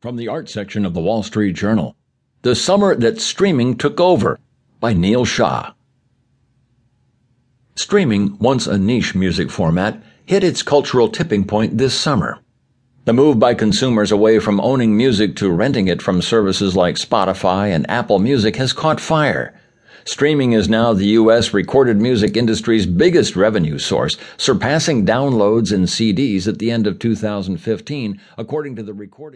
From the art section of the Wall Street Journal The Summer That Streaming Took Over by Neil Shah. Streaming, once a niche music format, hit its cultural tipping point this summer. The move by consumers away from owning music to renting it from services like Spotify and Apple Music has caught fire. Streaming is now the U.S. recorded music industry's biggest revenue source, surpassing downloads and CDs at the end of 2015, according to the recording.